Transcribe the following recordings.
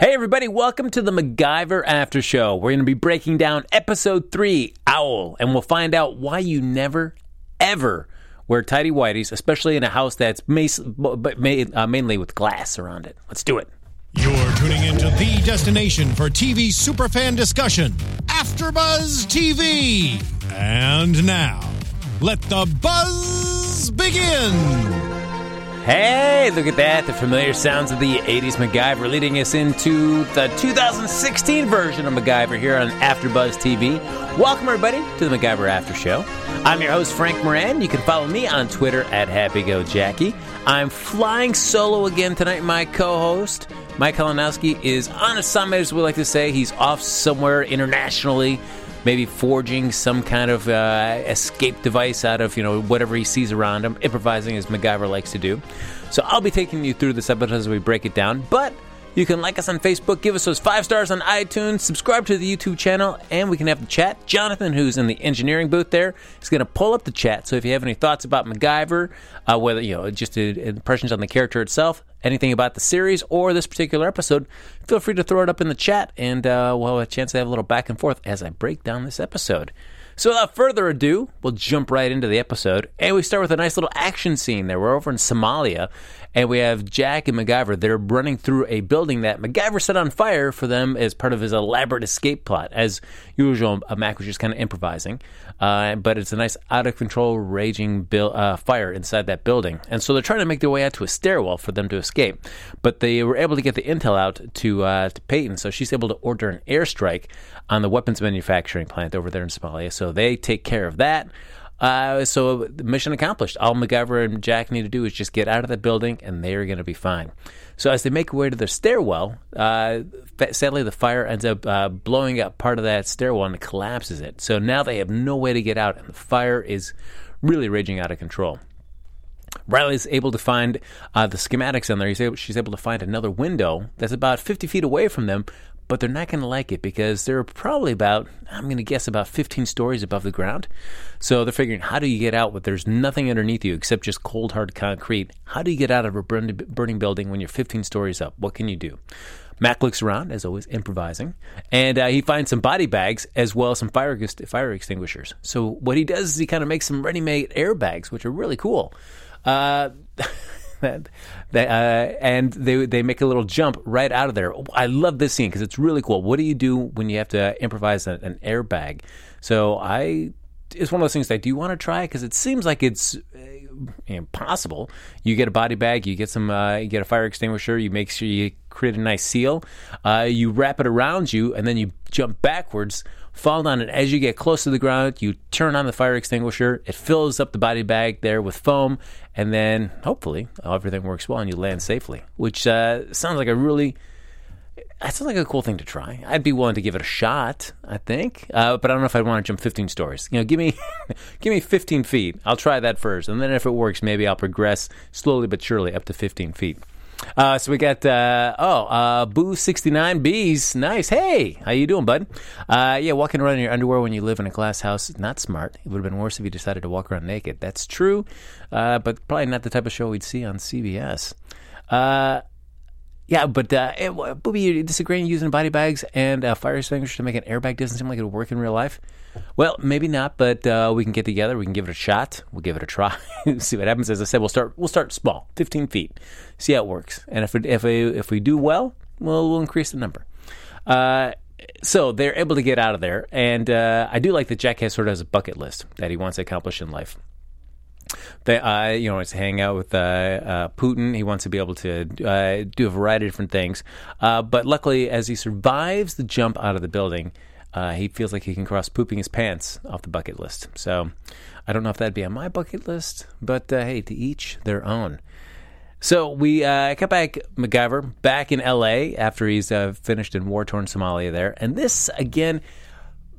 Hey, everybody, welcome to the MacGyver After Show. We're going to be breaking down episode three, Awl, and we'll find out why you never, ever wear tidy whities, especially in a house that's uh, mainly with glass around it. Let's do it. You're tuning into the destination for TV superfan discussion, AfterBuzz TV. And now, let the buzz begin. Hey, look at that. The familiar sounds of the 80s MacGyver leading us into the 2016 version of MacGyver here on AfterBuzz TV. Welcome, everybody, to the MacGyver After Show. I'm your host, Frank Moran. You can follow me on Twitter at HappyGoJackie. I'm flying solo again tonight. My co host, Mike Kalinowski, is on assignment, as we like to say. He's off somewhere internationally maybe forging some kind of uh, escape device out of you know whatever he sees around him, improvising as MacGyver likes to do. So I'll be taking you through this episode as we break it down, but. You can like us on Facebook, give us those five stars on iTunes, subscribe to the YouTube channel, and we can have the chat. Jonathan, who's in the engineering booth there, is going to pull up the chat. So if you have any thoughts about MacGyver, uh, whether you know just uh, impressions on the character itself, anything about the series or this particular episode, feel free to throw it up in the chat, and uh, we'll have a chance to have a little back and forth as I break down this episode. So without further ado, we'll jump right into the episode. And we start with a nice little action scene there. We're over in Somalia, and we have Jack and MacGyver. They're running through a building that MacGyver set on fire for them as part of his elaborate escape plot. As usual, uh, Mac was just kind of improvising. Uh, but it's a nice out of control, raging bil- uh, fire inside that building. And so they're trying to make their way out to a stairwell for them to escape. But they were able to get the intel out to, uh, to Peyton, so she's able to order an airstrike on the weapons manufacturing plant over there in Somalia. So they take care of that. Uh, so mission accomplished. All MacGyver and Jack need to do is just get out of the building, and they're going to be fine. So as they make their way to the stairwell, uh, sadly the fire ends up uh, blowing up part of that stairwell and collapses it. So now they have no way to get out, and the fire is really raging out of control. Riley's able to find uh, the schematics on there. Able, she's able to find another window that's about 50 feet away from them, but they're not going to like it because they're probably about, I'm going to guess, about 15 stories above the ground. So they're figuring, how do you get out when there's nothing underneath you except just cold, hard concrete? How do you get out of a burning building when you're 15 stories up? What can you do? Mac looks around, as always, improvising, and uh, he finds some body bags as well as some fire, fire extinguishers. So what he does is he kind of makes some ready-made airbags, which are really cool. Uh, that, that uh, and they they make a little jump right out of there. I love this scene because it's really cool. What do you do when you have to improvise an, an airbag? So I, it's one of those things that do you want to try because it seems like it's uh, impossible. You get a body bag, you get some, uh, you get a fire extinguisher, you make sure you create a nice seal, uh, you wrap it around you, and then you jump backwards fall down, and as you get close to the ground, you turn on the fire extinguisher. It fills up the body bag there with foam, and then hopefully everything works well and you land safely. Which uh, sounds like a really that sounds like a cool thing to try. I'd be willing to give it a shot. I think, uh, but I don't know if I'd want to jump 15 stories. You know, give me give me 15 feet. I'll try that first, and then if it works, maybe I'll progress slowly but surely up to 15 feet. Uh, so we got uh, oh uh, Boo sixty nine bees. Nice. Hey, how you doing, bud? Uh, yeah, walking around in your underwear when you live in a glass house not smart. It would have been worse if you decided to walk around naked. That's true, uh, but probably not the type of show we'd see on CBS. Yeah, but uh, Booby, you disagreeing using body bags and uh, fire extinguishers to make an airbag doesn't seem like it would work in real life. Well, maybe not, but uh, we can get together. We can give it a shot. We'll give it a try. see what happens. As I said, we'll start. We'll start small, fifteen feet. See how it works. And if if we, if we do well, we'll we'll increase the number. Uh, so they're able to get out of there, and uh, I do like that Jack has sort of has a bucket list that he wants to accomplish in life. They, uh, you know, wants to hang out with uh, uh, Putin. He wants to be able to uh, do a variety of different things. Uh, but luckily, as he survives the jump out of the building, uh, he feels like he can cross pooping his pants off the bucket list. So I don't know if that'd be on my bucket list, but hey, to each their own. So we uh, got back MacGyver back in L.A. after he's finished in war-torn Somalia there, and this again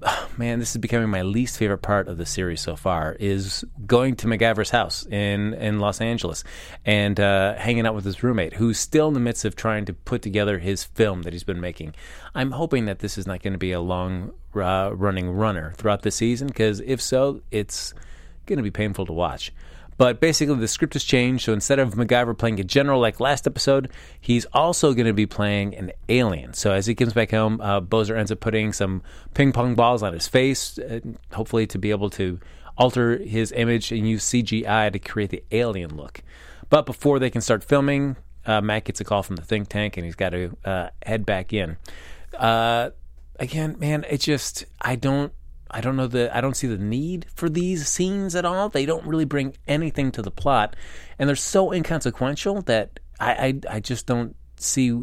man, this is becoming my least favorite part of the series so far. Is going to MacGyver's house in in Los Angeles and uh, hanging out with his roommate, who's still in the midst of trying to put together his film that he's been making. I'm hoping that this is not going to be a long uh, running runner throughout the season, because if so, it's going to be painful to watch. But basically, the script has changed. So instead of MacGyver playing a general like last episode, he's also going to be playing an alien. So as he comes back home, uh, Bozer ends up putting some ping pong balls on his face, uh, hopefully to be able to alter his image and use CGI to create the alien look. But before they can start filming, uh, Matt gets a call from the think tank and he's got to uh, head back in. Uh, again, man, it just I don't I don't know the I don't see the need for these scenes at all. They don't really bring anything to the plot, and they're so inconsequential that I I, I just don't see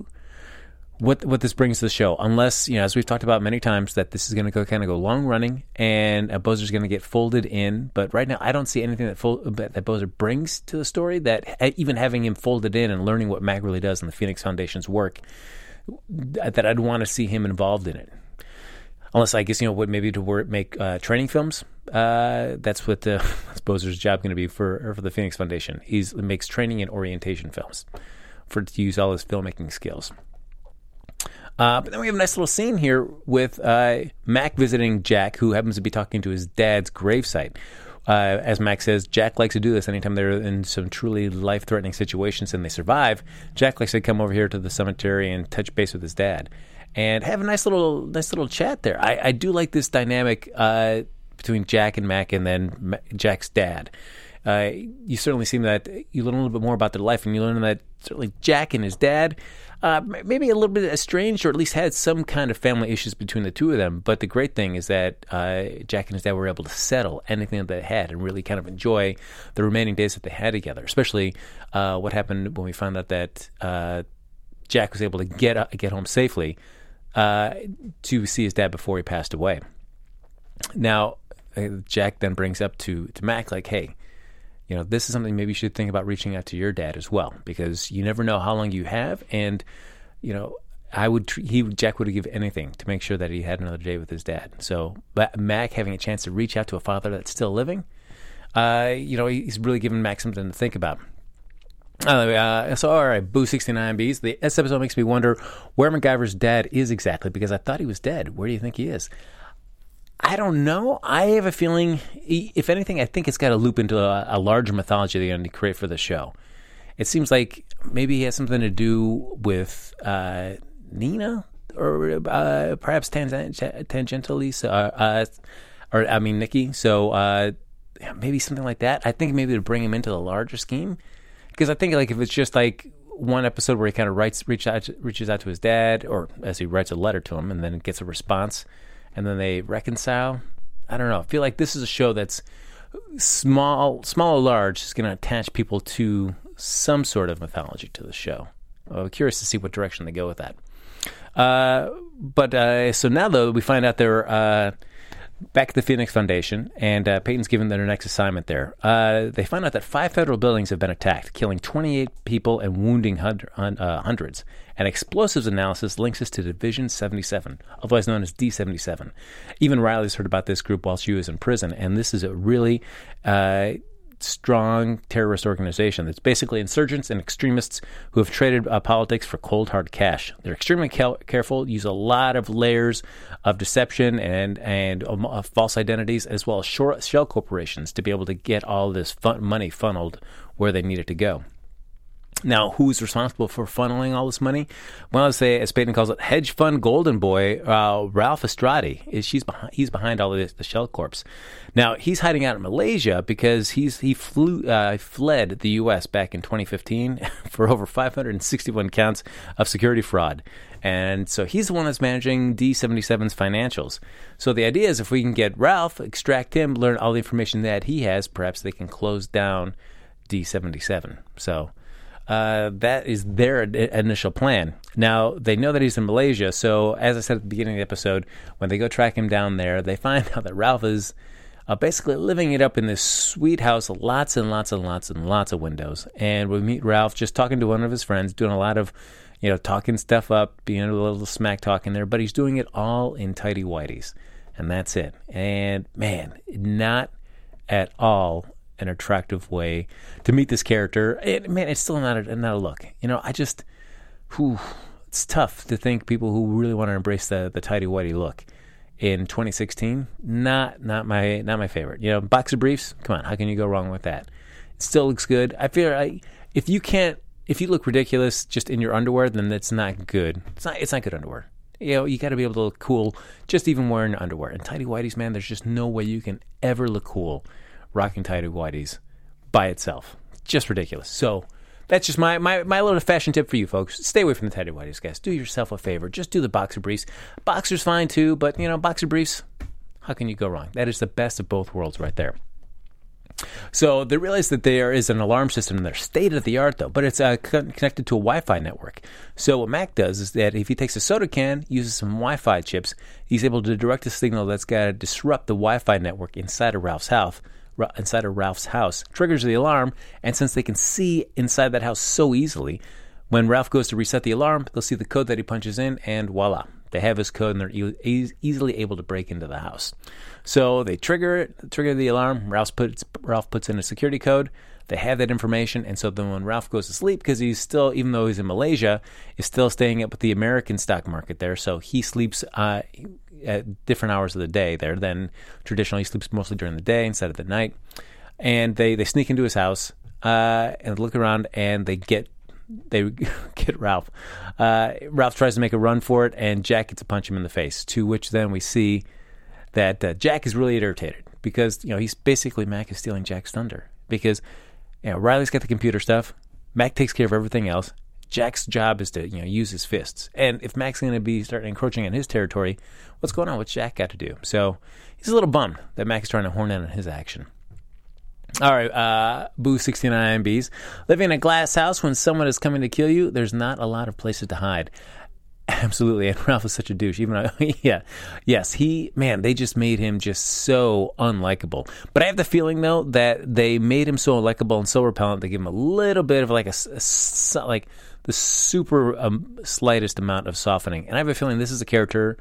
what what this brings to the show. Unless you know, as we've talked about many times, that this is going to go kind of go long running, and uh, Bozer's going to get folded in. But right now, I don't see anything that fo- that Bozer brings to the story. That even having him folded in and learning what Mac really does in the Phoenix Foundation's work, that I'd want to see him involved in it unless I guess you know what maybe to work, make uh, training films. Uh, that's what the, that's Bozer's job going to be for for the Phoenix Foundation. He makes training and orientation films for to use all his filmmaking skills. Uh, but then we have a nice little scene here with uh, Mac visiting Jack, who happens to be talking to his dad's gravesite. Uh, as Mac says, Jack likes to do this anytime they're in some truly life threatening situations and they survive. Jack likes to come over here to the cemetery and touch base with his dad and have a nice little nice little chat there. I, I do like this dynamic uh, between Jack and Mac, and then Jack's dad. Uh, you certainly seem that you learn a little bit more about their life, and you learn that certainly Jack and his dad. Uh, maybe a little bit estranged, or at least had some kind of family issues between the two of them. But the great thing is that uh, Jack and his dad were able to settle anything that they had and really kind of enjoy the remaining days that they had together. Especially uh, what happened when we found out that uh, Jack was able to get uh, get home safely uh, to see his dad before he passed away. Now, uh, Jack then brings up to, to Mac, like, hey, you know, this is something maybe you should think about reaching out to your dad as well, because you never know how long you have. And, you know, I would, he, Jack would give anything to make sure that he had another day with his dad. So, but Mac having a chance to reach out to a father that's still living, uh, you know, he's really given Mac something to think about. Uh, so, all right, Boo 69Bs. The, this episode makes me wonder where MacGyver's dad is exactly because I thought he was dead. Where do you think he is? I don't know. I have a feeling, if anything, I think it's got to loop into a, a larger mythology they're going to create for the show. It seems like maybe he has something to do with uh, Nina, or uh, perhaps tangentially, so, uh, uh, or I mean Nikki. So uh, maybe something like that. I think maybe to bring him into the larger scheme because I think like if it's just like one episode where he kind of writes reach out reaches out to his dad or as he writes a letter to him and then gets a response and then they reconcile. I don't know. I feel like this is a show that's small, small or large, is going to attach people to some sort of mythology to the show. I'm curious to see what direction they go with that. Uh, but uh, so now though we find out they're uh, back at the Phoenix Foundation, and uh, Peyton's given their next assignment there. Uh, they find out that five federal buildings have been attacked, killing 28 people and wounding uh, hundreds. And explosives analysis links us to Division 77, otherwise known as D77. Even Riley's heard about this group while she was in prison, and this is a really uh, strong terrorist organization that's basically insurgents and extremists who have traded uh, politics for cold hard cash. They're extremely careful, use a lot of layers of deception and and um, uh, false identities, as well as short, shell corporations to be able to get all this fun- money funneled where they need it to go. Now, who's responsible for funneling all this money? Well, as, they, as Peyton calls it, hedge fund golden boy uh, Ralph Estradi. Is she's behind, he's behind all of this, the Shell Corps. Now he's hiding out in Malaysia because he's he flew uh, fled the U.S. back in 2015 for over 561 counts of security fraud, and so he's the one that's managing D77's financials. So the idea is if we can get Ralph, extract him, learn all the information that he has, perhaps they can close down D77. So uh, that is their initial plan. Now, they know that he's in Malaysia, so as I said at the beginning of the episode, when they go track him down there, they find out that Ralph is uh, basically living it up in this sweet house, lots and lots and lots and lots of windows. And we meet Ralph just talking to one of his friends, doing a lot of, you know, talking stuff up, being a little smack talking there, but he's doing it all in tidy whities. And that's it. And man, not at all an attractive way to meet this character. It, man, it's still not a, not a look. You know, I just, whew, it's tough to think people who really want to embrace the the tidy whitey look in 2016. Not not my not my favorite. You know, boxer briefs. Come on, how can you go wrong with that? It still looks good. I feel like if you can't, if you look ridiculous just in your underwear, then that's not good. It's not. It's not good underwear. You know, you got to be able to look cool just even wearing underwear. And tidy whities, man, there's just no way you can ever look cool rocking tighty whities by itself. Just ridiculous. So that's just my, my, my little fashion tip for you folks. Stay away from the tighty whities, guys. Do yourself a favor. Just do the boxer briefs. Boxer's fine too, but you know, boxer briefs, how can you go wrong? That is the best of both worlds right there. So they realize that there is an alarm system in there, state of the art though, but it's uh, con- connected to a Wi-Fi network. So what Mac does is that if he takes a soda can, uses some Wi-Fi chips, he's able to direct a signal that's got to disrupt the Wi-Fi network inside of Ralph's house. Inside of Ralph's house triggers the alarm, and since they can see inside that house so easily, when Ralph goes to reset the alarm, they'll see the code that he punches in, and voila, they have his code and they're e- easily able to break into the house. So they trigger it, trigger the alarm. Ralph puts Ralph puts in a security code. They have that information, and so then when Ralph goes to sleep, because he's still, even though he's in Malaysia, is still staying up with the American stock market there. So he sleeps uh, at different hours of the day there. than traditionally, he sleeps mostly during the day instead of the night. And they they sneak into his house uh, and look around, and they get they get Ralph. Uh, Ralph tries to make a run for it, and Jack gets to punch him in the face. To which then we see that uh, Jack is really irritated because you know he's basically Mac is stealing Jack's thunder because you know Riley's got the computer stuff, Mac takes care of everything else. Jack's job is to you know use his fists, and if Mac's going to be starting encroaching on his territory, what's going on? What's Jack got to do? So he's a little bummed that Mac is trying to horn in on his action. All right, uh, Boo 69Bs. Living in a glass house when someone is coming to kill you, there's not a lot of places to hide. Absolutely, and Ralph is such a douche. Even though, yeah, yes, he man, they just made him just so unlikable. But I have the feeling though that they made him so unlikable and so repellent. They give him a little bit of like a, a like the super um, slightest amount of softening. And I have a feeling this is a character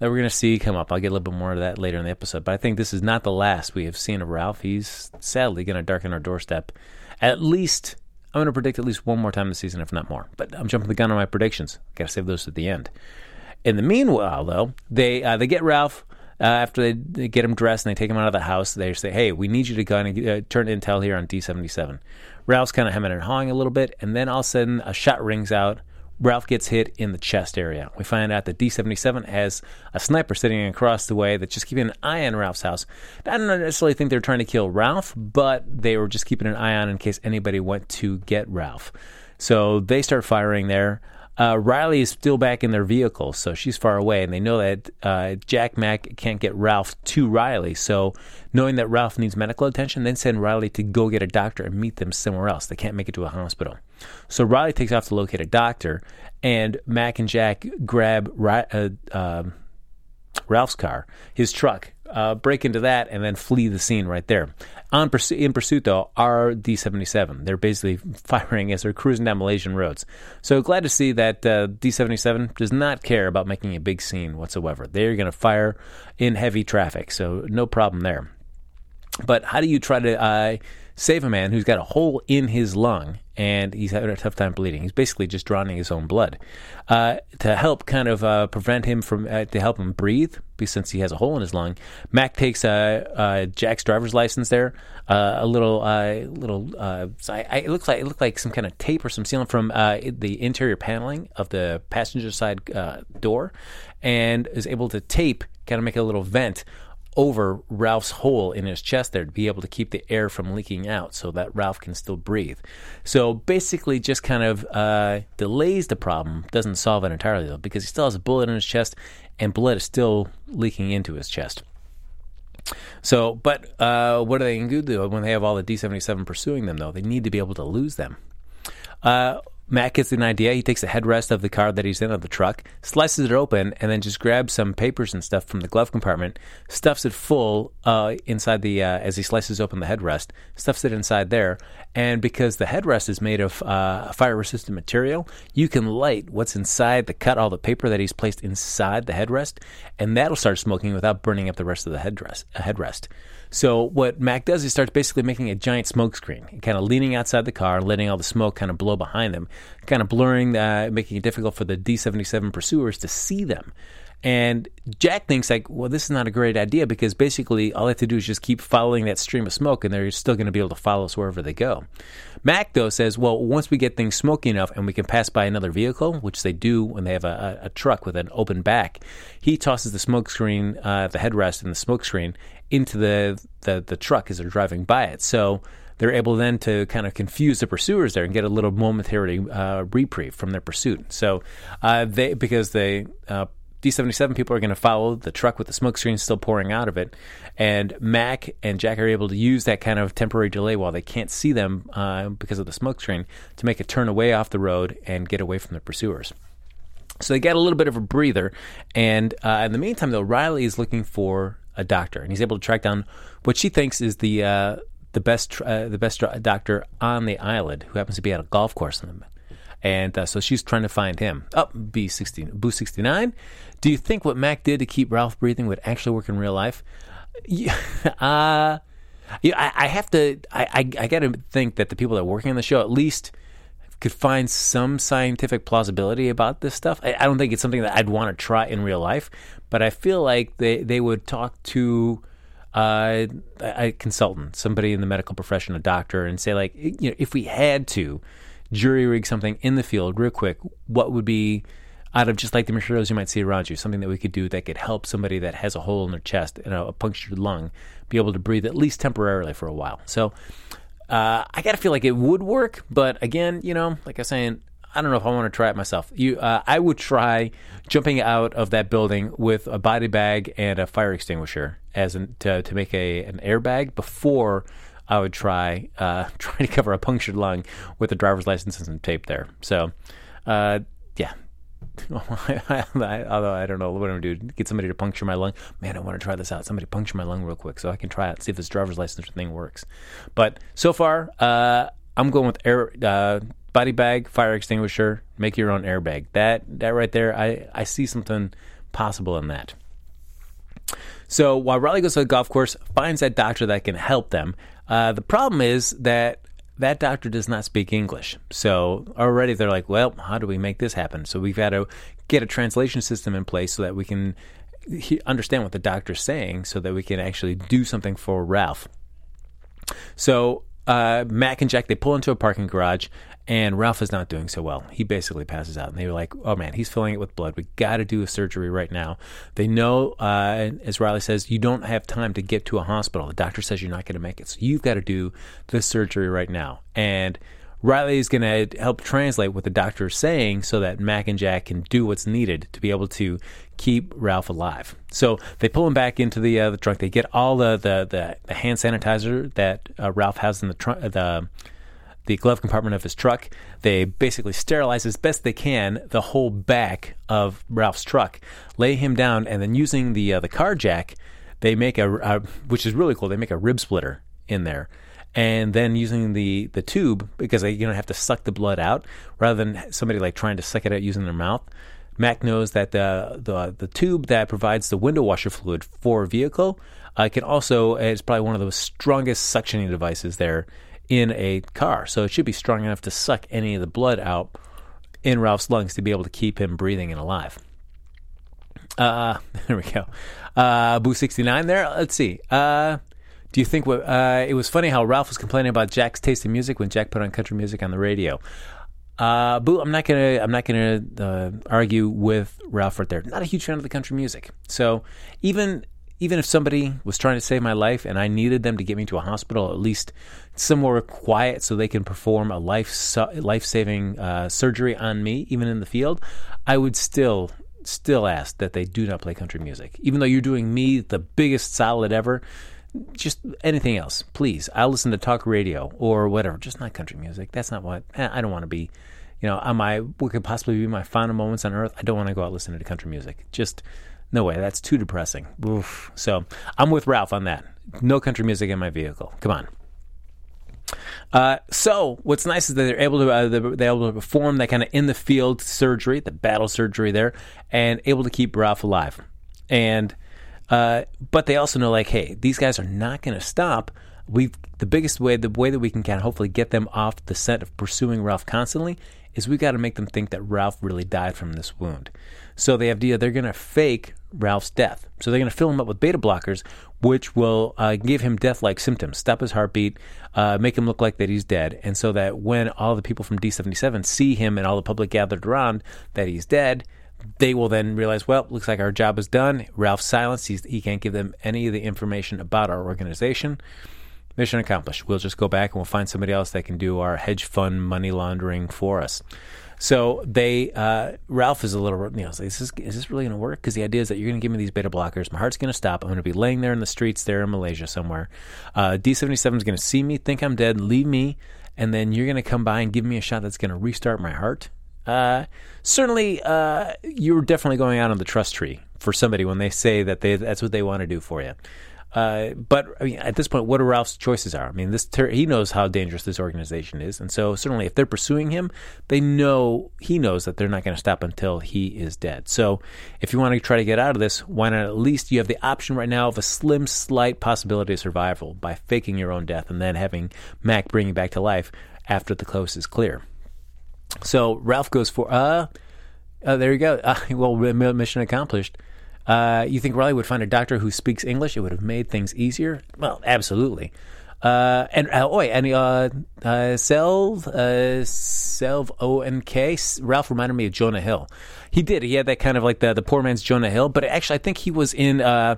that we're going to see come up. I'll get a little bit more of that later in the episode. But I think this is not the last we have seen of Ralph. He's sadly going to darken our doorstep. At least, I'm going to predict at least one more time this season, if not more. But I'm jumping the gun on my predictions. Got to save those at the end. In the meanwhile, though, they uh, they get Ralph. Uh, after they, they, get him dressed and they take him out of the house, they say, "Hey, we need you to go and uh, turn intel here on D77." Ralph's kind of hemming and hawing a little bit, and then all of a sudden, a shot rings out Ralph gets hit in the chest area. We find out that D77 has a sniper sitting across the way that's just keeping an eye on Ralph's house. I don't necessarily think they're trying to kill Ralph, but they were just keeping an eye on in case anybody went to get Ralph. So they start firing there. Uh, Riley is still back in their vehicle, so she's far away, and they know that uh, Jack Mac can't get Ralph to Riley. So, knowing that Ralph needs medical attention, then send Riley to go get a doctor and meet them somewhere else. They can't make it to a hospital. So, Riley takes off to locate a doctor, and Mac and Jack grab uh, um, Ralph's car, his truck, uh, break into that, and then flee the scene right there. On pursu- in pursuit, though, are D77. They're basically firing as they're cruising down Malaysian roads. So glad to see that uh, D77 does not care about making a big scene whatsoever. They're going to fire in heavy traffic, so no problem there. But how do you try to uh, save a man who's got a hole in his lung and he's having a tough time bleeding. He's basically just drowning his own blood. Uh, to help kind of uh, prevent him from, uh, to help him breathe, since he has a hole in his lung, Mac takes uh, uh, Jack's driver's license there, uh, a little, little, I, I, it looks like it looked like some kind of tape or some sealant from the interior paneling of the passenger side door, and is able to tape, kind of make a little vent over Ralph's hole in his chest there to be able to keep the air from leaking out so that Ralph can still breathe. So basically, just kind of uh, delays the problem, doesn't solve it entirely though, because he still has a bullet in his chest and blood is still leaking into his chest. So, but uh, what are they going to do when they have all the D 77 pursuing them though? They need to be able to lose them. Uh, Matt gets an idea. He takes the headrest of the car that he's in of the truck, slices it open, and then just grabs some papers and stuff from the glove compartment, stuffs it full uh, inside the uh, as he slices open the headrest, stuffs it inside there. And because the headrest is made of uh, fire-resistant material, you can light what's inside the cut, all the paper that he's placed inside the headrest, and that'll start smoking without burning up the rest of the headrest. headrest. So what Mac does is starts basically making a giant smoke screen, kind of leaning outside the car, letting all the smoke kind of blow behind them, kind of blurring, uh, making it difficult for the D77 pursuers to see them. And Jack thinks like, well, this is not a great idea because basically all they have to do is just keep following that stream of smoke, and they're still going to be able to follow us wherever they go. Mac though says, well, once we get things smoky enough and we can pass by another vehicle, which they do when they have a, a, a truck with an open back, he tosses the smoke screen, uh, the headrest, and the smoke screen into the, the the truck as they're driving by it. So they're able then to kind of confuse the pursuers there and get a little momentary uh, reprieve from their pursuit. So uh, they because they uh, D77 people are going to follow the truck with the smoke screen still pouring out of it. And Mac and Jack are able to use that kind of temporary delay while they can't see them uh, because of the smoke screen to make a turn away off the road and get away from the pursuers. So they get a little bit of a breather. And uh, in the meantime, though, Riley is looking for a doctor, and he's able to track down what she thinks is the uh, the best uh, the best doctor on the island, who happens to be at a golf course in the and uh, so she's trying to find him. Up oh, B sixteen, Boo sixty nine. Do you think what Mac did to keep Ralph breathing would actually work in real life? Yeah, uh, yeah, I, I have to. I, I, I got to think that the people that are working on the show at least could find some scientific plausibility about this stuff. I, I don't think it's something that I'd want to try in real life, but I feel like they they would talk to uh, a consultant, somebody in the medical profession, a doctor, and say like, you know, if we had to jury rig something in the field real quick, what would be out of just like the materials you might see around you, something that we could do that could help somebody that has a hole in their chest and a, a punctured lung be able to breathe at least temporarily for a while. So uh, I got to feel like it would work, but again, you know, like I was saying, I don't know if I want to try it myself. You, uh, I would try jumping out of that building with a body bag and a fire extinguisher as an, to to make a an airbag before I would try uh, trying to cover a punctured lung with a driver's license and some tape there. So, uh, yeah. Although I don't know what I'm gonna do, get somebody to puncture my lung. Man, I want to try this out. Somebody puncture my lung real quick so I can try it, see if this driver's license thing works. But so far, uh, I'm going with air uh, body bag, fire extinguisher, make your own airbag. That that right there, I I see something possible in that. So while Riley goes to the golf course, finds that doctor that can help them. Uh, the problem is that that doctor does not speak English. So already they're like, well, how do we make this happen? So we've got to get a translation system in place so that we can understand what the doctor's saying so that we can actually do something for Ralph. So uh, Mac and Jack, they pull into a parking garage and Ralph is not doing so well. He basically passes out, and they were like, "Oh man, he's filling it with blood. We got to do a surgery right now." They know, uh, as Riley says, you don't have time to get to a hospital. The doctor says you're not going to make it, so you've got to do the surgery right now. And Riley is going to help translate what the doctor is saying so that Mac and Jack can do what's needed to be able to keep Ralph alive. So they pull him back into the uh, the trunk. They get all the the, the, the hand sanitizer that uh, Ralph has in the trunk. The the glove compartment of his truck. They basically sterilize as best they can the whole back of Ralph's truck, lay him down, and then using the uh, the car jack, they make a, a which is really cool. They make a rib splitter in there and then using the the tube because they you know have to suck the blood out rather than somebody like trying to suck it out using their mouth. Mac knows that the the the tube that provides the window washer fluid for a vehicle uh, can also it's probably one of the strongest suctioning devices there in a car. So it should be strong enough to suck any of the blood out in Ralph's lungs to be able to keep him breathing and alive. Uh, there we go. Uh, Boo sixty nine. There. Let's see. Uh, do you think what? Uh, it was funny how Ralph was complaining about Jack's taste in music when Jack put on country music on the radio. Uh, Boo, I'm not gonna I'm not gonna uh, argue with Ralph right there. Not a huge fan of the country music. So even even if somebody was trying to save my life and I needed them to get me to a hospital, at least somewhere quiet so they can perform a life life saving uh, surgery on me, even in the field, I would still still ask that they do not play country music, even though you're doing me the biggest solid ever. Just anything else, please. I'll listen to talk radio or whatever. Just not country music. That's not what I don't want to be. You know, my what could possibly be my final moments on earth. I don't want to go out listening to country music. Just no way. That's too depressing. Oof. So I'm with Ralph on that. No country music in my vehicle. Come on. Uh, so what's nice is that they're able to uh, they're able to perform that kind of in the field surgery, the battle surgery there, and able to keep Ralph alive. And uh, but they also know like, hey, these guys are not going to stop. We the biggest way the way that we can kind of hopefully get them off the scent of pursuing Ralph constantly is we've got to make them think that Ralph really died from this wound. So the idea they're going to fake Ralph's death. So they're going to fill him up with beta blockers, which will uh, give him death-like symptoms, stop his heartbeat, uh, make him look like that he's dead, and so that when all the people from D77 see him and all the public gathered around that he's dead, they will then realize, well, looks like our job is done. Ralph's silenced. He's, he can't give them any of the information about our organization. Mission accomplished. We'll just go back and we'll find somebody else that can do our hedge fund money laundering for us. So they, uh, Ralph is a little, you know, is this, is this really going to work? Because the idea is that you're going to give me these beta blockers. My heart's going to stop. I'm going to be laying there in the streets there in Malaysia somewhere. Uh, D77 is going to see me, think I'm dead, leave me, and then you're going to come by and give me a shot that's going to restart my heart. Uh, certainly, uh, you're definitely going out on the trust tree for somebody when they say that they, that's what they want to do for you. Uh, but I mean, at this point, what are Ralph's choices are? I mean, this ter- he knows how dangerous this organization is, and so certainly, if they're pursuing him, they know he knows that they're not going to stop until he is dead. So, if you want to try to get out of this, why not at least you have the option right now of a slim, slight possibility of survival by faking your own death and then having Mac bring you back to life after the coast is clear. So Ralph goes for uh, uh there you go. Uh, well, mission accomplished. Uh, you think Raleigh would find a doctor who speaks English? It would have made things easier. Well, absolutely. Uh, and uh, oh, and uh, uh, Selv, uh, Selv O N K. Ralph reminded me of Jonah Hill. He did. He had that kind of like the the poor man's Jonah Hill. But actually, I think he was in. Uh,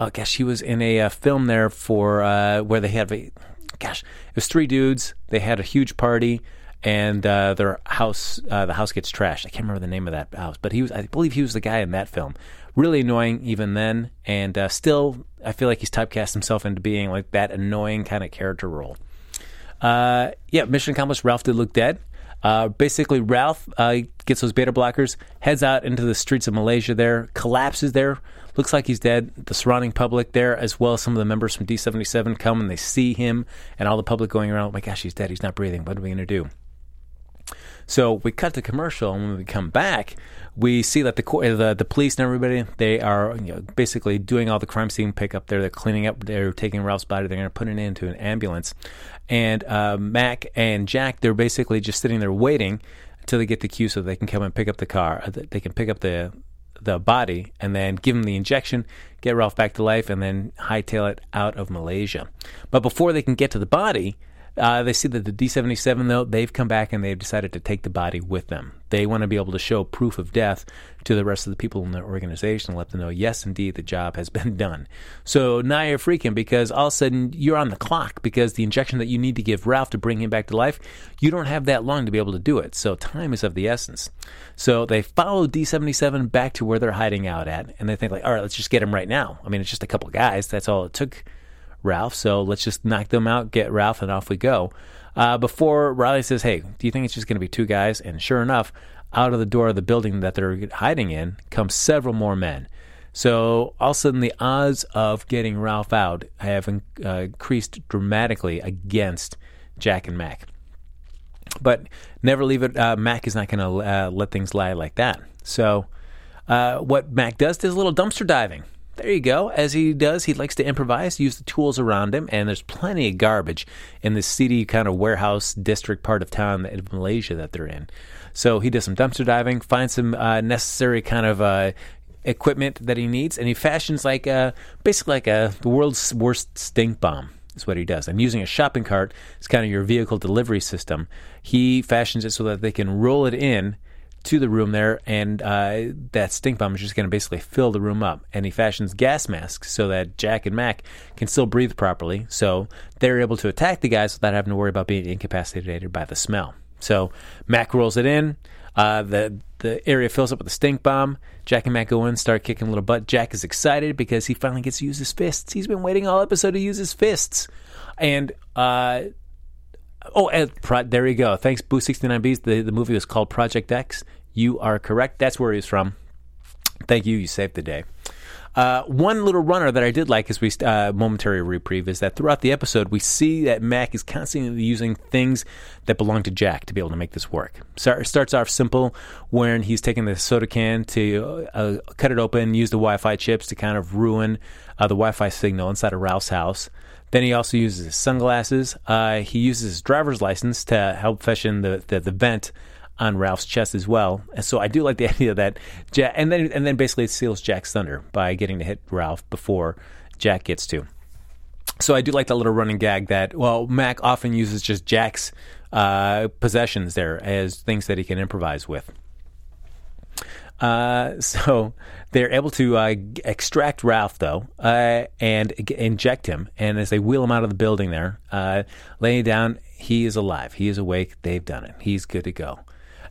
oh gosh, he was in a, a film there for uh, where they had a. Gosh, it was three dudes. They had a huge party and uh, their house, uh, the house gets trashed. I can't remember the name of that house, but he was, I believe, he was the guy in that film. Really annoying even then, and uh, still, I feel like he's typecast himself into being like that annoying kind of character role. Uh, yeah, mission accomplished. Ralph did look dead. Uh, basically, Ralph uh, gets those beta blockers, heads out into the streets of Malaysia. There, collapses there. Looks like he's dead. The surrounding public there, as well as some of the members from D77, come and they see him, and all the public going around. Oh my gosh, he's dead. He's not breathing. What are we going to do? So we cut the commercial, and when we come back, we see that the the, the police and everybody they are you know, basically doing all the crime scene pickup there. They're cleaning up. They're taking Ralph's body. They're going to put it into an ambulance, and uh, Mac and Jack they're basically just sitting there waiting until they get the cue so they can come and pick up the car. Uh, they can pick up the the body and then give him the injection, get Ralph back to life, and then hightail it out of Malaysia. But before they can get to the body, uh, they see that the D77, though, they've come back and they've decided to take the body with them. They want to be able to show proof of death to the rest of the people in their organization and let them know, yes, indeed, the job has been done. So now you're freaking because all of a sudden you're on the clock because the injection that you need to give Ralph to bring him back to life, you don't have that long to be able to do it. So time is of the essence. So they follow D77 back to where they're hiding out at and they think, like, all right, let's just get him right now. I mean, it's just a couple guys. That's all it took Ralph. So let's just knock them out, get Ralph, and off we go. Uh, before Riley says, Hey, do you think it's just going to be two guys? And sure enough, out of the door of the building that they're hiding in come several more men. So all of a sudden, the odds of getting Ralph out have uh, increased dramatically against Jack and Mac. But never leave it. Uh, Mac is not going to uh, let things lie like that. So uh, what Mac does is a little dumpster diving. There you go. As he does, he likes to improvise, use the tools around him, and there's plenty of garbage in this seedy kind of warehouse district part of town in Malaysia that they're in. So he does some dumpster diving, finds some uh, necessary kind of uh, equipment that he needs, and he fashions like a, basically like a the world's worst stink bomb. Is what he does. I'm using a shopping cart. It's kind of your vehicle delivery system. He fashions it so that they can roll it in to the room there, and uh, that stink bomb is just going to basically fill the room up. And he fashions gas masks so that Jack and Mac can still breathe properly, so they're able to attack the guys without having to worry about being incapacitated by the smell. So Mac rolls it in. Uh, the the area fills up with a stink bomb. Jack and Mac go in, start kicking a little butt. Jack is excited because he finally gets to use his fists. He's been waiting all episode to use his fists, and uh, Oh, and pro- there you go. Thanks, Boo sixty nine Bs. The the movie was called Project X. You are correct. That's where he's from. Thank you. You saved the day. Uh, one little runner that I did like as we uh, momentary reprieve is that throughout the episode we see that Mac is constantly using things that belong to Jack to be able to make this work. So starts off simple when he's taking the soda can to uh, cut it open, use the Wi-Fi chips to kind of ruin uh, the Wi-Fi signal inside of Ralph's house. Then he also uses his sunglasses. Uh, he uses his driver's license to help fashion the, the, the vent on Ralph's chest as well. And so I do like the idea that Jack, and then and then basically it seals Jack's thunder by getting to hit Ralph before Jack gets to. So I do like that little running gag that well Mac often uses just Jack's uh, possessions there as things that he can improvise with. Uh, so they're able to uh, extract Ralph though uh, and g- inject him, and as they wheel him out of the building there, uh, laying down, he is alive. He is awake. They've done it. He's good to go,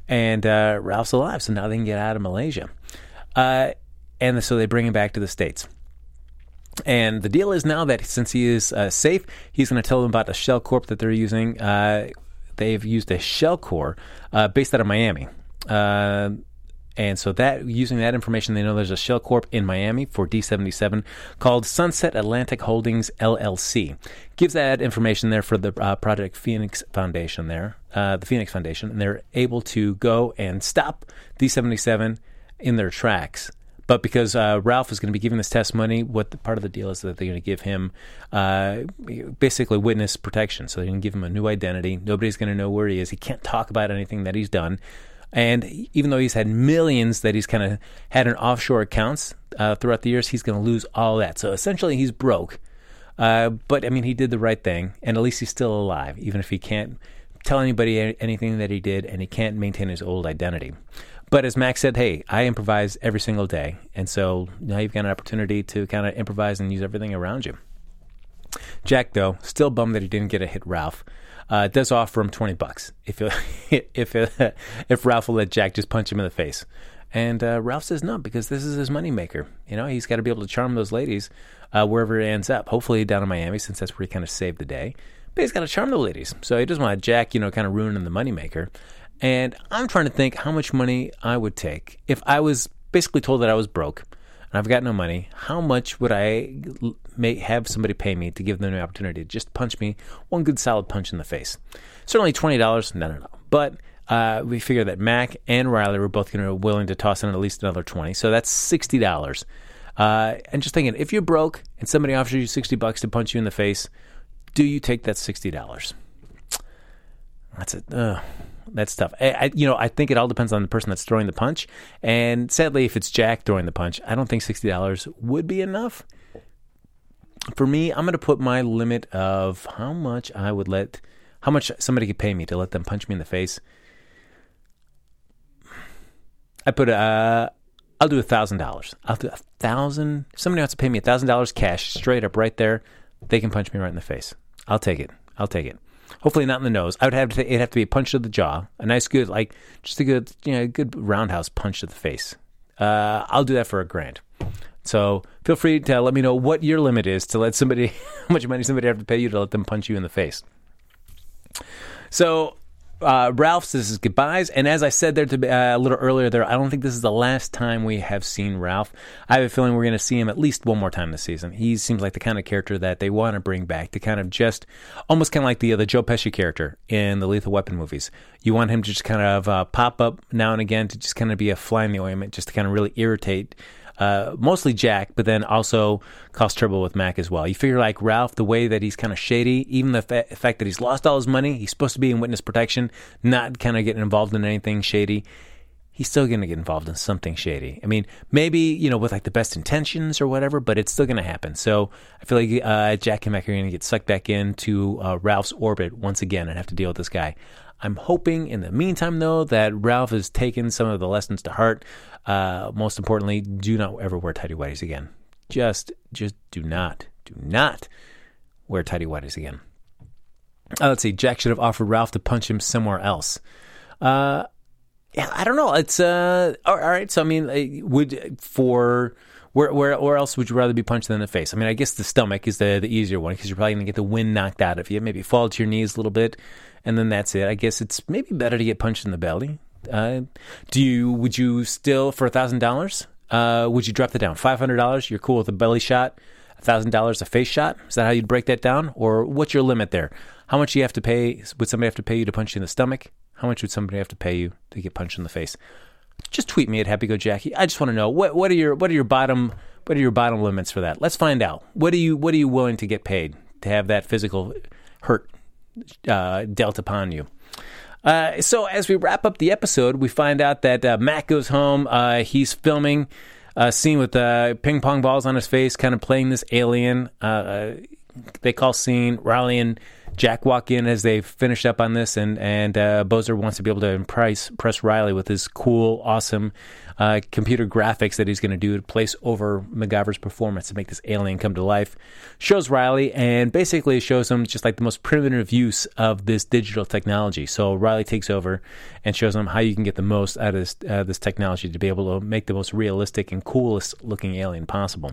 and uh, Ralph's alive. So now they can get out of Malaysia, uh, and so they bring him back to the states. And the deal is now that since he is safe, he's going to tell them about the shell corp that they're using. They've used a shell corp uh, based out of Miami. And so that using that information, they know there's a shell corp in Miami for D77 called Sunset Atlantic Holdings LLC. Gives that information there for the uh, Project Phoenix Foundation there, uh, the Phoenix Foundation, and they're able to go and stop D77 in their tracks. But because uh, Ralph is going to be giving this testimony, what the, part of the deal is that they're going to give him uh, basically witness protection. So they're going to give him a new identity. Nobody's going to know where he is. He can't talk about anything that he's done. And even though he's had millions that he's kind of had in offshore accounts uh, throughout the years, he's going to lose all that. So essentially, he's broke. Uh, but I mean, he did the right thing, and at least he's still alive, even if he can't tell anybody anything that he did, and he can't maintain his old identity. But as Max said, hey, I improvise every single day. And so now you've got an opportunity to kind of improvise and use everything around you. Jack, though, still bummed that he didn't get a hit Ralph. Uh, does offer him 20 bucks if if if Ralph will let Jack just punch him in the face. And uh, Ralph says no because this is his moneymaker. You know, he's got to be able to charm those ladies uh, wherever it ends up. Hopefully down in Miami, since that's where he kind of saved the day. But he's got to charm the ladies. So he doesn't want Jack, you know, kind of ruining the moneymaker. And I'm trying to think how much money I would take if I was basically told that I was broke and I've got no money. How much would I may have somebody pay me to give them the opportunity to just punch me one good solid punch in the face? Certainly twenty dollars. No, no, no. But uh, we figure that Mac and Riley were both going to be willing to toss in at least another twenty, so that's sixty dollars. Uh, and just thinking, if you're broke and somebody offers you sixty bucks to punch you in the face, do you take that sixty dollars? That's it. Uh, that's tough. I, I, you know, I think it all depends on the person that's throwing the punch. And sadly, if it's Jack throwing the punch, I don't think sixty dollars would be enough. For me, I'm going to put my limit of how much I would let, how much somebody could pay me to let them punch me in the face. I put uh, I'll do a thousand dollars. I'll do a thousand. Somebody wants to pay me a thousand dollars cash, straight up, right there. They can punch me right in the face. I'll take it. I'll take it. Hopefully not in the nose. I would have to. It'd have to be a punch to the jaw, a nice, good, like just a good, you know, good roundhouse punch to the face. Uh, I'll do that for a grand. So feel free to let me know what your limit is to let somebody, how much money somebody have to pay you to let them punch you in the face. So uh, Ralph says his goodbyes, and as I said there to, uh, a little earlier, there I don't think this is the last time we have seen Ralph. I have a feeling we're going to see him at least one more time this season. He seems like the kind of character that they want to bring back to kind of just almost kind of like the uh, the Joe Pesci character in the Lethal Weapon movies. You want him to just kind of uh, pop up now and again to just kind of be a fly in the ointment, just to kind of really irritate uh, mostly Jack, but then also cause trouble with Mac as well. You figure like Ralph, the way that he's kind of shady, even the fa- fact that he's lost all his money, he's supposed to be in witness protection, not kind of getting involved in anything shady. He's still going to get involved in something shady. I mean, maybe you know with like the best intentions or whatever, but it's still going to happen. So I feel like uh, Jack and Mac are going to get sucked back into uh, Ralph's orbit once again and have to deal with this guy. I'm hoping in the meantime, though, that Ralph has taken some of the lessons to heart. Uh, most importantly, do not ever wear tidy whities again. Just, just do not, do not wear tidy whities again. Uh, let's see. Jack should have offered Ralph to punch him somewhere else. Uh, yeah, I don't know. It's uh, all right. So I mean, uh, would for where where where else would you rather be punched than in the face? I mean, I guess the stomach is the the easier one because you're probably gonna get the wind knocked out of you. Maybe fall to your knees a little bit, and then that's it. I guess it's maybe better to get punched in the belly. Uh, do you would you still for a thousand dollars? Uh, would you drop that down? Five hundred dollars. You're cool with a belly shot. A thousand dollars a face shot. Is that how you'd break that down, or what's your limit there? How much you have to pay? Would somebody have to pay you to punch you in the stomach? How much would somebody have to pay you to get punched in the face? Just tweet me at Happy Go Jackie. I just want to know what what are your what are your bottom what are your bottom limits for that? Let's find out. What are you what are you willing to get paid to have that physical hurt uh, dealt upon you? Uh, so as we wrap up the episode, we find out that uh, Mac goes home. Uh, he's filming a scene with uh, ping pong balls on his face, kind of playing this alien. Uh, they call scene. Riley and Jack walk in as they finish up on this, and and uh, Bozer wants to be able to impress, impress Riley with his cool, awesome uh, computer graphics that he's going to do to place over MacGyver's performance to make this alien come to life. Shows Riley and basically shows him just like the most primitive use of this digital technology. So Riley takes over and shows him how you can get the most out of this, uh, this technology to be able to make the most realistic and coolest looking alien possible.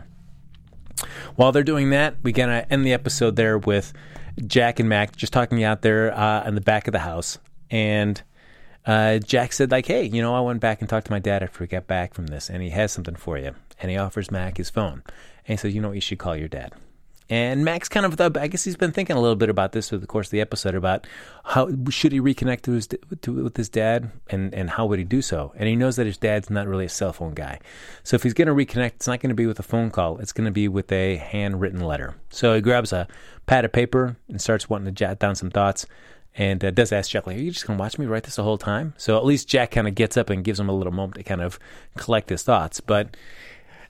While they're doing that, we're gonna end the episode there with Jack and Mac just talking out there uh, in the back of the house, and uh, Jack said like, "Hey, you know, I went back and talked to my dad after we got back from this, and he has something for you." And he offers Mac his phone, and he says, "You know, what? you should call your dad." And Max kind of, thought, I guess he's been thinking a little bit about this through the course of the episode about how should he reconnect to his to, with his dad and and how would he do so? And he knows that his dad's not really a cell phone guy, so if he's going to reconnect, it's not going to be with a phone call. It's going to be with a handwritten letter. So he grabs a pad of paper and starts wanting to jot down some thoughts. And uh, does ask Jack, like, are you just going to watch me write this the whole time? So at least Jack kind of gets up and gives him a little moment to kind of collect his thoughts. But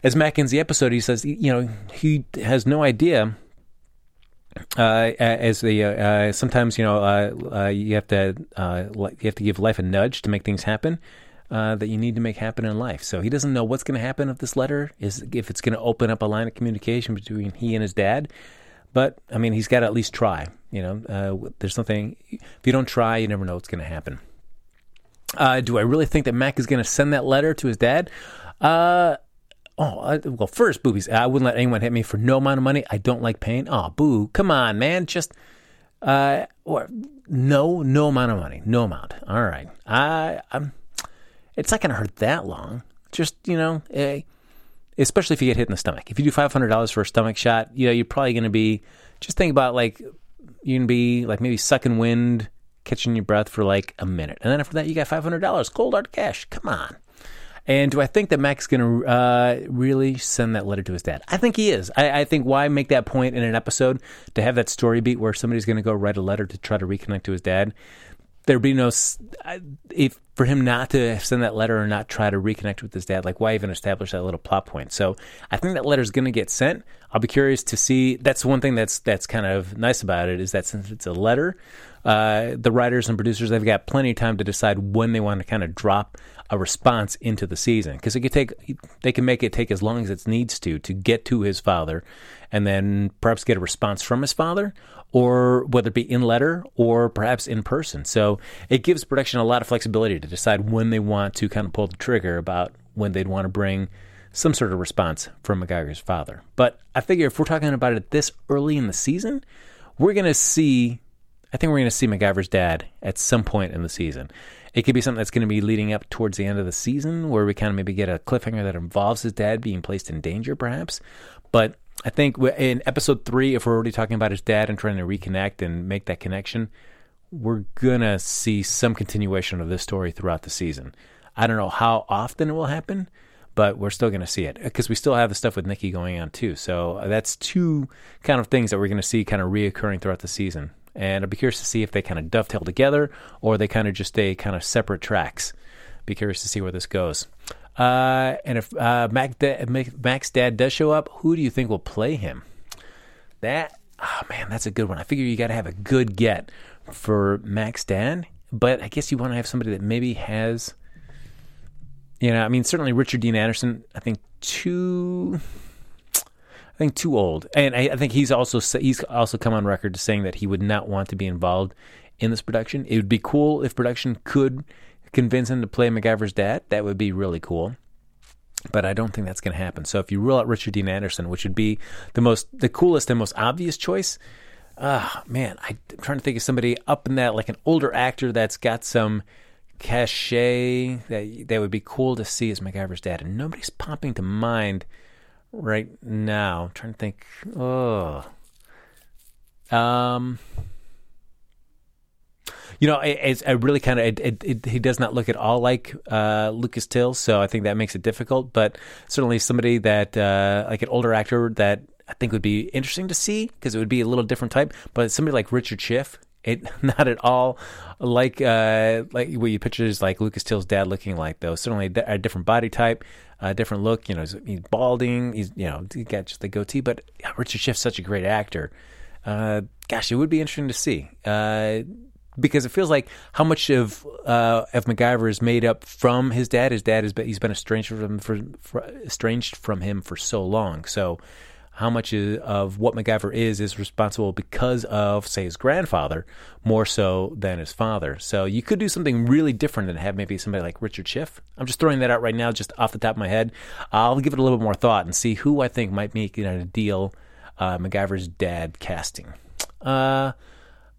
as Mac ends the episode, he says, you know, he has no idea. Uh, as the uh, uh, sometimes you know uh, uh, you have to uh, you have to give life a nudge to make things happen that you need to make happen in life. So he doesn't know what's going to happen if this letter is if it's going to open up a line of communication between he and his dad. But I mean, he's got to at least try. You know, there's something. If you don't try, you never know what's going to happen. do I really think that Mac is going to send that letter to his dad? Oh, I, well, first, boobies. I wouldn't let anyone hit me for no amount of money. I don't like pain. Oh, boo. Come on, man. Just, uh, or no, no amount of money. No amount. All right. I, I'm, it's not going to hurt that long. Just, you know, eh, especially if you get hit in the stomach. If you do $500 for a stomach shot, you know, you're probably going to be, just think about like, you're going to be like maybe sucking wind, catching your breath for like a minute. And then after that, you got $500 cold hard cash. Come on. And do I think that Mac's going to uh, really send that letter to his dad? I think he is. I, I, think why make that point in an episode to have that story beat where somebody's going to go write a letter to try to reconnect to his dad? There'd be no if for him not to send that letter or not try to reconnect with his dad. Like why even establish that little plot point? So I think that letter's going to get sent. I'll be curious to see. That's one thing that's that's kind of nice about it is that since it's a letter, uh, the writers and producers they've got plenty of time to decide when they want to kind of drop a response into the season. Because it could take they can make it take as long as it needs to to get to his father and then perhaps get a response from his father or whether it be in letter or perhaps in person. So it gives production a lot of flexibility to decide when they want to kind of pull the trigger about when they'd want to bring some sort of response from MacGyver's father. But I figure if we're talking about it this early in the season we're going to see I think we're going to see MacGyver's dad at some point in the season it could be something that's going to be leading up towards the end of the season where we kind of maybe get a cliffhanger that involves his dad being placed in danger, perhaps. But I think in episode three, if we're already talking about his dad and trying to reconnect and make that connection, we're going to see some continuation of this story throughout the season. I don't know how often it will happen, but we're still going to see it because we still have the stuff with Nikki going on too. So uh, that's two kind of things that we're going to see kind of reoccurring throughout the season and I'll be curious to see if they kind of dovetail together or they kind of just stay kind of separate tracks. Be curious to see where this goes. Uh, and if uh, Mac da- dad does show up, who do you think will play him? That, oh man, that's a good one. I figure you got to have a good get for Mac's dad, but I guess you want to have somebody that maybe has, you know, I mean, certainly Richard Dean Anderson. I think two think too old, and I, I, think he's also he's also come on record saying that he would not want to be involved in this production. It would be cool if production could convince him to play MacGyver's dad. That would be really cool. But I don't think that's going to happen. So if you rule out Richard Dean Anderson, which would be the most, the coolest and most obvious choice, ah, uh, man, I'm trying to think of somebody up in that, like an older actor that's got some cachet that that would be cool to see as MacGyver's dad, and nobody's popping to mind right now. I'm trying to think. Oh, um, you know, it, I really kind of it, it, it, he does not look at all like uh, Lucas Till, so I think that makes it difficult. But certainly somebody that uh, like an older actor that I think would be interesting to see because it would be a little different type. But somebody like Richard Schiff, It not at all like uh, like what you picture is like Lucas Till's dad looking like though. Certainly a different body type, a different look. You know, he's, he's balding. He's you know he got just the goatee. But Richard Schiff's such a great actor. Uh, gosh, it would be interesting to see. Uh, because it feels like how much of uh, of MacGyver is made up from his dad. His dad has been he's been estranged from for, for estranged from him for so long. So how much of what MacGyver is is responsible because of, say, his grandfather more so than his father. So you could do something really different and have maybe somebody like Richard Schiff. I'm just throwing that out right now, just off the top of my head. I'll give it a little bit more thought and see who I think might make it a deal. Uh, MacGyver's dad casting. Uh,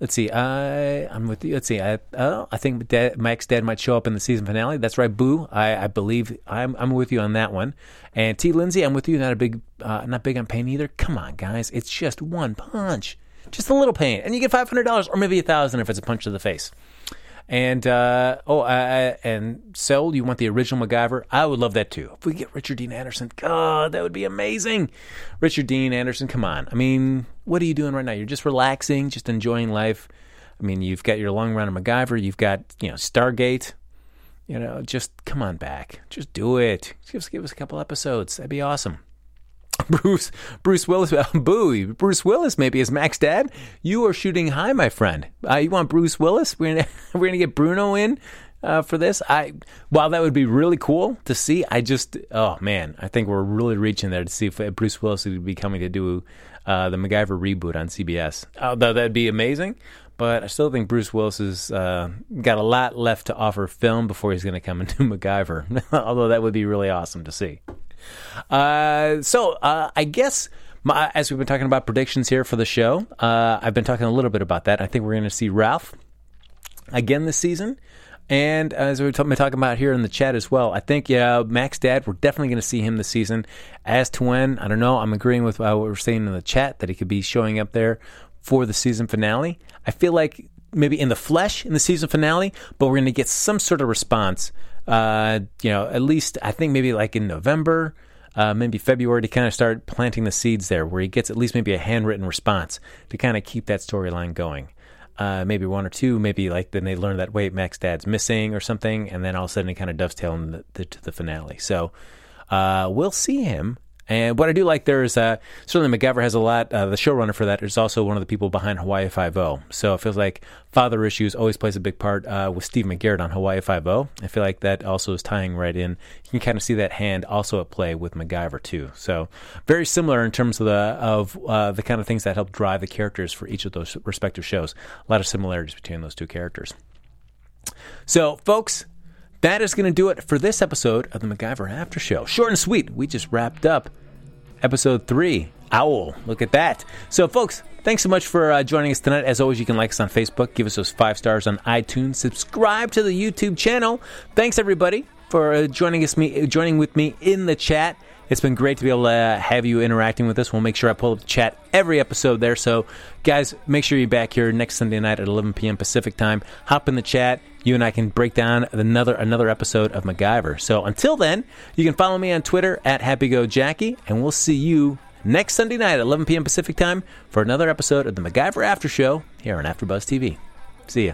Let's see. I I'm with you. Let's see. I uh, I think dad, Mike's dad might show up in the season finale. That's right, Boo. I, I believe I'm I'm with you on that one. And T Lindsay, I'm with you. Not a big uh, not big on pain either. Come on, guys. It's just one punch, just a little pain, and you get five hundred dollars or maybe a thousand if it's a punch to the face. And uh, oh, uh, and Soul, you want the original MacGyver? I would love that too. If we get Richard Dean Anderson, God, that would be amazing. Richard Dean Anderson, come on. I mean, what are you doing right now? You're just relaxing, just enjoying life. I mean, you've got your long run of MacGyver. You've got you know Stargate. You know, just come on back. Just do it. Just give us a couple episodes. That'd be awesome. Bruce Bruce Willis, boo, Bruce Willis maybe is Mac's dad. You are shooting high, my friend. Uh, you want Bruce Willis? We're gonna we're gonna get Bruno in uh, for this. I while that would be really cool to see, I just oh man, I think we're really reaching there to see if Bruce Willis would be coming to do uh, the MacGyver reboot on CBS. Although that'd be amazing. But I still think Bruce Willis has uh, got a lot left to offer film before he's going to come into MacGyver. Although that would be really awesome to see. Uh, so uh, I guess. My, as we've been talking about predictions here for the show, uh, I've been talking a little bit about that. I think we're going to see Ralph again this season. And as we've been talking about here in the chat as well, I think, yeah, Mac's dad, we're definitely going to see him this season. As to when, I don't know. I'm agreeing with uh, what we're saying in the chat that he could be showing up there for the season finale. I feel like maybe in the flesh in the season finale, but we're going to get some sort of response uh, you know, at least I think maybe like in November, uh, maybe February to kind of start planting the seeds there, where he gets at least maybe a handwritten response to kind of keep that storyline going. Uh, maybe one or two, maybe like then they learn that wait, Mac's dad's missing or something, and then all of a sudden it kind of dovetail the, the, the finale. So uh, we'll see him and what I do like there is certainly MacGyver has a lot. Uh, the showrunner for that is also one of the people behind Hawaii Five O. So it feels like father issues always plays a big part uh, with Steve McGarrett on Hawaii Five O. I feel like that also is tying right in. You can kind of see that hand also at play with MacGyver too. So very similar in terms of the of uh, the kind of things that help drive the characters for each of those respective shows. A lot of similarities between those two characters. So, folks, that is going to do it for this episode of the MacGyver After Show. Short and sweet. We just wrapped up episode three. Awl. Look at that. So, folks, thanks so much for uh, joining us tonight. As always, you can like us on Facebook, give us those five stars on iTunes, subscribe to the YouTube channel. Thanks, everybody, for uh, joining us, me, joining with me in the chat. It's been great to be able to have you interacting with us. We'll make sure I pull up the chat every episode there. So, guys, make sure you're back here next Sunday night at 11 p.m. Pacific time. Hop in the chat. You and I can break down another another episode of MacGyver. So until then, you can follow me on Twitter at HappyGoJackie, and we'll see you next Sunday night at 11 p.m. Pacific time for another episode of the MacGyver After Show here on AfterBuzz TV. See ya.